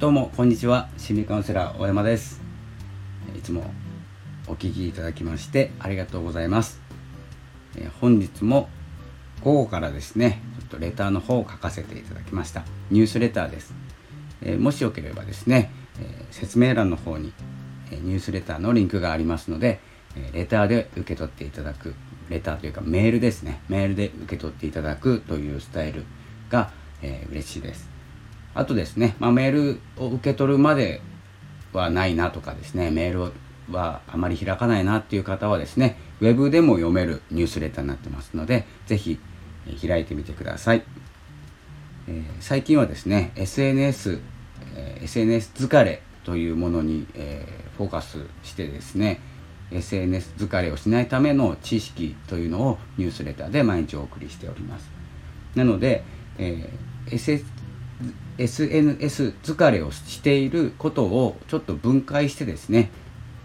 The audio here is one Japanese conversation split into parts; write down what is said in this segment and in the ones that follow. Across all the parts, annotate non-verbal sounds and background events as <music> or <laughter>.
どうもこんにちは。心理カウンセラー大山です。いつもお聞きいただきましてありがとうございます。え本日も午後からですねちょっとレターの方を書かせていただきました。ニュースレターです。えもしよければですね、え説明欄の方に、えニュースレターのリンクがありますので、えレターで受け取っていただくレターというかメールですね。メールで受け取っていただくというスタイルが、えー、嬉しいです。あとですね、まあ、メールを受け取るまではないなとかですね、メールはあまり開かないなっていう方はですね、ウェブでも読めるニュースレターになってますので、ぜひ開いてみてください。えー、最近はですね、SNS、えー、SNS 疲れというものに、えー、フォーカスしてですね、SNS 疲れをしないための知識というのをニュースレターで毎日お送りしております。なので、えー、SNS 疲れをしていることをちょっと分解してですね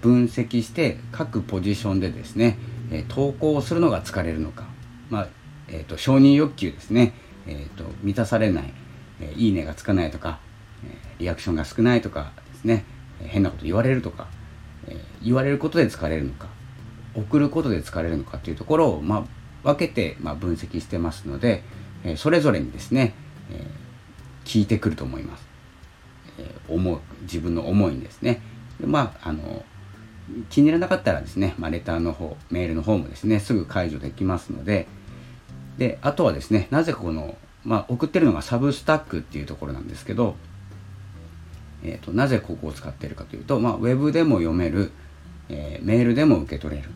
分析して各ポジションでですね、え、投稿するのが疲れるのか、まあえーと、承認欲求ですね、えーと、満たされない、えー、いいねがつかないとか、え、リアクションが少ないとかですね、え、変なこと言われるとか、え言われることで疲れるのか送ることで疲れるのかというところを、まあ、分けて、まあ、分析してますので、えそれぞれにですね、えー聞いてくると思います。えー、思う自分の思いにですね。でまああの気に入らなかったらですね、まあ、レターの方メールの方もですねすぐ解除できますのでであとはですねなぜこの、まあ、送ってるのがサブスタックっていうところなんですけど、えーと、なぜここを使ってるかというと、まあ、ウェブでも読める、えー、メールでも受け取れる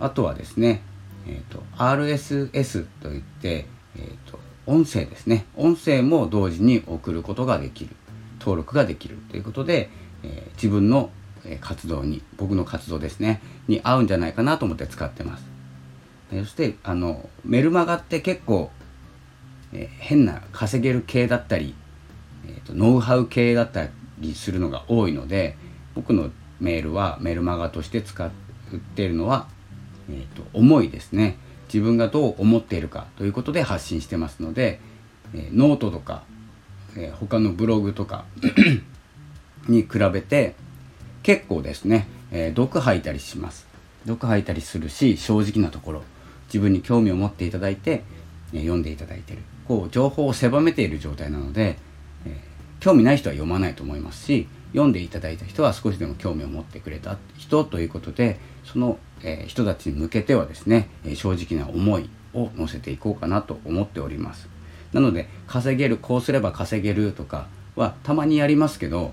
あとはですね、えーと、RSS といって、えーと音声ですね。音声も同時に送ることができる。登録ができるということで、えー、自分の活動に僕の活動ですねに合うんじゃないかなと思って使ってます、そしてあのメルマガって結構、えー、変な稼げる系だったり、えーと、ノウハウ系だったりするのが多いので僕のメールはメルマガとして使っているのは、えーと重いですね。自分がどう思っているかということで発信してますので、え、ノートとか、えー、他のブログとか <coughs> に比べて結構ですね、えー、毒吐いたりします。毒吐いたりするし正直なところ自分に興味を持っていただいて、え読んでいただいてる。こう情報を狭めている状態なので、興味ない人は読まないと思いますし読んでいただいた人は少しでも興味を持ってくれた人ということでその、え、人たちに向けてはですね、え正直な思いを乗せていこうかなと思っております。なので稼げるこうすれば稼げるとかはたまにやりますけど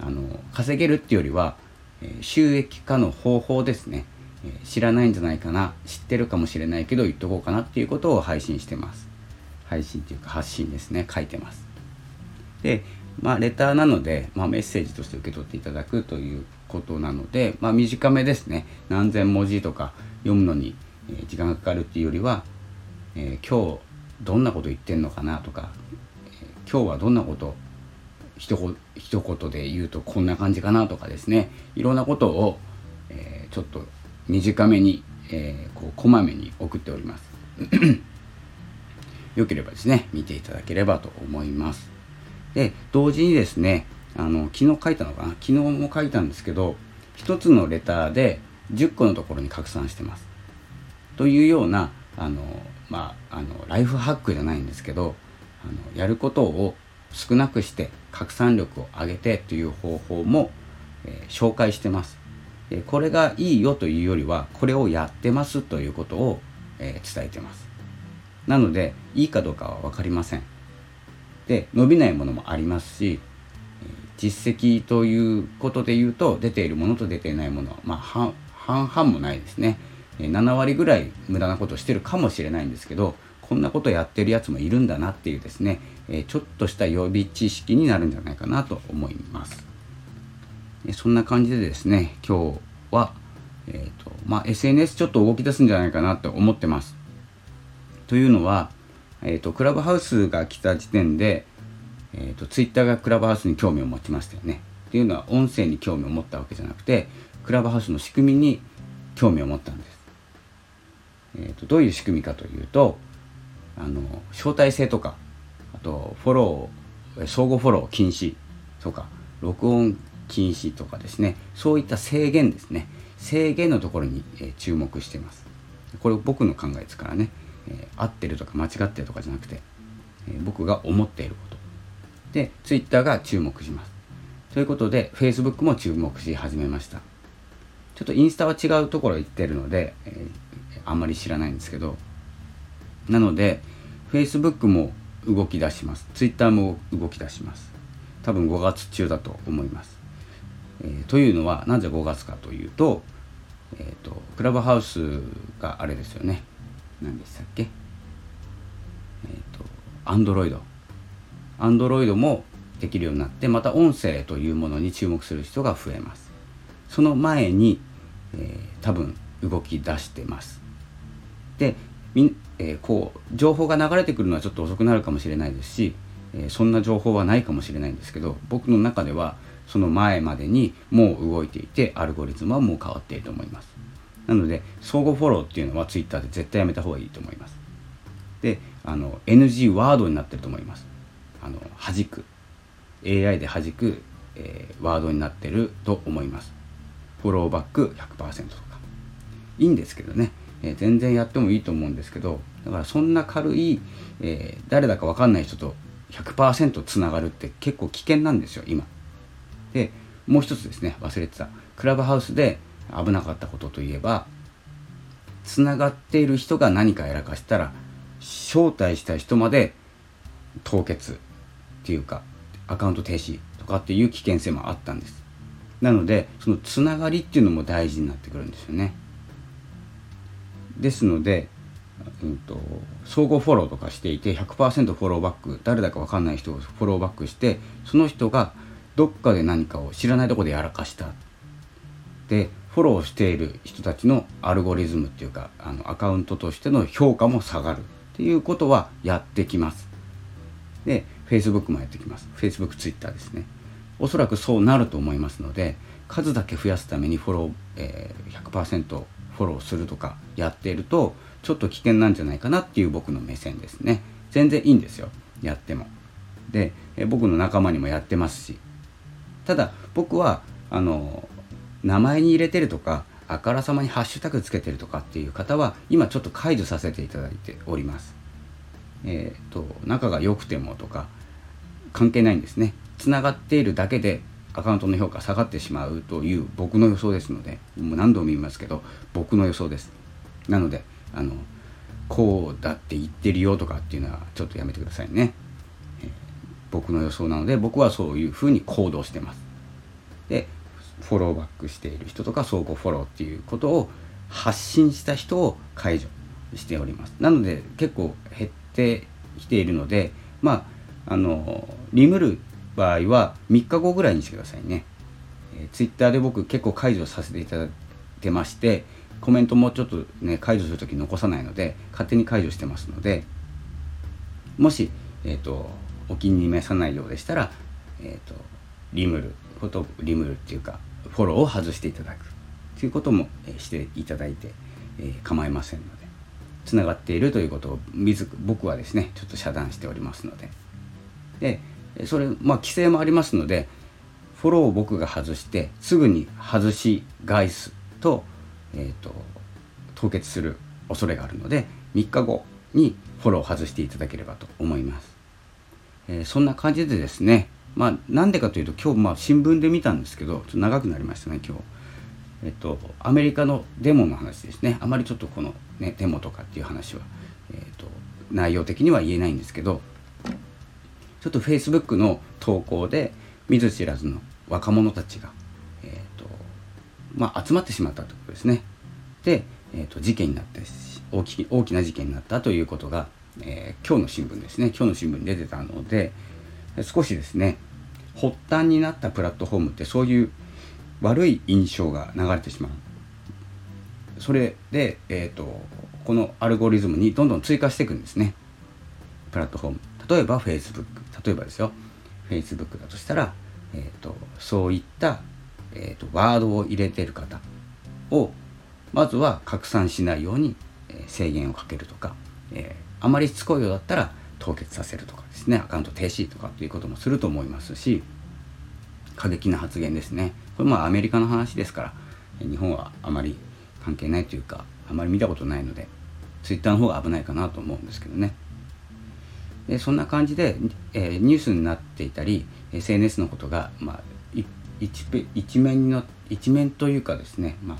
あの稼げるっていうよりは、え収益化の方法ですね、え知らないんじゃないかな知ってるかもしれないけど言っとこうかなっていうことを配信してます。配信っていうか発信ですね。書いてます。でまあ、レターなので、まあ、メッセージとして受け取っていただくということなので、まあ、短めですね。何千文字とか読むのに時間がかかるっていうよりは、えー、今日どんなこと言ってんのかなとか、えー、今日はどんなこと一言で言うとこんな感じかなとかですね。いろんなことを、えー、ちょっと短めに、えこうこまめに送っております。<coughs> よければですね見ていただければと思います。で同時にですねあの昨日書いたのかな？昨日も書いたんですけど1つのレターで10個のところに拡散してます。というようなあの、まあ、あのライフハックじゃないんですけどあのやることを少なくして拡散力を上げてという方法も、えー、紹介してます。これがいいよというよりはこれをやってますということを、えー、伝えてます。なのでいいかどうかは分かりません。で伸びないものもありますし実績ということで言うと出ているものと出ていないものは、まあ、半々もないですね。7割ぐらい無駄なことしてるかもしれないんですけどこんなことやってるやつもいるんだなっていうですねちょっとした予備知識になるんじゃないかなと思います。そんな感じでですね今日は、えーとまあ、SNS ちょっと動き出すんじゃないかなと思ってます。というのはえーと、クラブハウスが来た時点で、えーと、ツイッターがクラブハウスに興味を持ちましたよね。っていうのは音声に興味を持ったわけじゃなくてクラブハウスの仕組みに興味を持ったんです。えーと、どういう仕組みかというとあの招待制とかあとフォロー相互フォロー禁止とか、録音禁止とかですねそういった制限ですね制限のところに、え注目していますこれ僕の考えですからね、え合ってるとか間違ってるとかじゃなくて、え僕が思っていること。で Twitter が注目します。ということで Facebook も注目し始めました。ちょっとインスタは違うところ行ってるので、えー、あんまり知らないんですけど。なので Facebook も動き出します。Twitter も動き出します。多分5月中だと思います、えー、というのはなぜ5月かというと,、えーと、クラブハウスがあれですよね。何でしたっけ？えっ、ー、と Android Android もできるようになってまた音声というものに注目する人が増えます。その前に、えー、多分動き出してます。でみ、えー、こう情報が流れてくるのはちょっと遅くなるかもしれないですし、えー、そんな情報はないかもしれないんですけど僕の中ではその前までにもう動いていてアルゴリズムはもう変わっていると思います。なので相互フォローっていうのは Twitter で絶対やめた方がいいと思います。であの NG ワードになってると思います。あの弾く。AI で弾く、えー、ワードになってると思います。フォローバック100%とか。いいんですけどね、えー、全然やってもいいと思うんですけどだからそんな軽い、えー、誰だか分かんない人と100%つながるって結構危険なんですよ今。でもう一つですね忘れてた。クラブハウスで危なかったことといえばつながっている人が何かやらかしたら招待した人まで凍結っていうかアカウント停止とかっていう危険性もあったんです。なのでそのつながりっていうのも大事になってくるんですよね。ですので、うんと、相互フォローとかしていて100%フォローバック誰だか分かんない人をフォローバックしてその人がどっかで何かを知らないとこでやらかした。でフォローしている人たちのアルゴリズムっていうかあのアカウントとしての評価も下がるっていうことはやってきます。で Facebook もやってきます。Facebook、Twitter ですね。おそらくそうなると思いますので数だけ増やすためにフォロー、えー、100%フォローするとかやっているとちょっと危険なんじゃないかなっていう僕の目線ですね。全然いいんですよ。やっても。で、えー、僕の仲間にもやってますし。ただ僕はあの名前に入れてるとかあからさまにハッシュタグつけてるとかっていう方は今ちょっと解除させていただいております。えーと仲が良くてもとか関係ないんですね。つながっているだけでアカウントの評価下がってしまうという僕の予想ですのでもう何度も言いますけど僕の予想です。なのであのこうだって言ってるよとかっていうのはちょっとやめてくださいね、えー、僕の予想なので僕はそういうふうに行動してます。でフォローバックしている人とか相互フォローっていうことを発信した人を解除しております。なので結構減ってきているのでまああのリムる場合は3日後ぐらいにしてくださいね、えー、ツイッターで僕結構解除させていただいてましてコメントもちょっとね解除する時残さないので勝手に解除してますのでもし、えーと、お気に召さないようでしたら、えーと、リムることリムるっていうかフォローを外していただくということも、していただいて、構いませんのでつながっているということを僕はですねちょっと遮断しておりますので。でそれまあ規制もありますのでフォローを僕が外してすぐに外し返すと,、えーと、凍結する恐れがあるので3日後にフォローを外していただければと思います、えー、そんな感じでですねまあなんでかというと今日まあ新聞で見たんですけどちょっと長くなりましたね今日。えっとアメリカのデモの話ですね。あまりちょっとこのねデモとかっていう話は、えーと内容的には言えないんですけどちょっと Facebook の投稿で見ず知らずの若者たちが、えーとまあ、集まってしまったということですね。で、えーと、事件になって大き大きな事件になったということが、えー、今日の新聞ですね。今日の新聞に出てたので少しですね発端になったプラットフォームってそういう悪い印象が流れてしまう。それで、えーとこのアルゴリズムにどんどん追加していくんですね。プラットフォーム。例えば Facebook 例えばですよ。Facebook だとしたら、えーと、そういった、えーと、ワードを入れてる方をまずは拡散しないように、制限をかけるとか、えー、あまりしつこいようだったら凍結させるとかですねアカウント停止とかっていうこともすると思いますし過激な発言ですね。これもアメリカの話ですから日本はあまり関係ないというかあまり見たことないのでツイッターの方が危ないかなと思うんですけどね。でそんな感じで、えー、ニュースになっていたり SNS のことが、まあ、一一面の一面というかですね、まあ、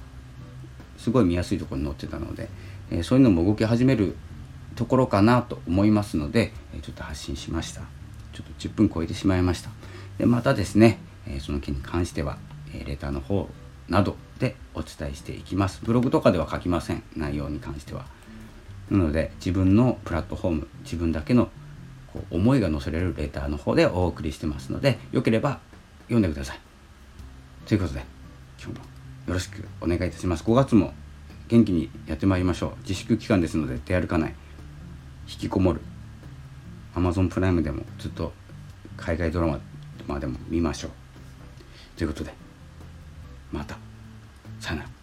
すごい見やすいところに載ってたので、えー、そういうのも動き始めるところかなと思いますので、えちょっと発信しました。ちょっと10分超えてしまいました。でまたですね、えその件に関しては、えレターの方などでお伝えしていきます。ブログとかでは書きません。内容に関しては。なので自分のプラットフォーム自分だけのこう思いが載せられるレターの方でお送りしてますのでよければ読んでください。ということで今日もよろしくお願いいたします。5月も元気にやってまいりましょう。自粛期間ですので出歩かない。引きこもる。Amazon プライムでもずっと海外ドラマまでも見ましょう。ということでまた。さよなら。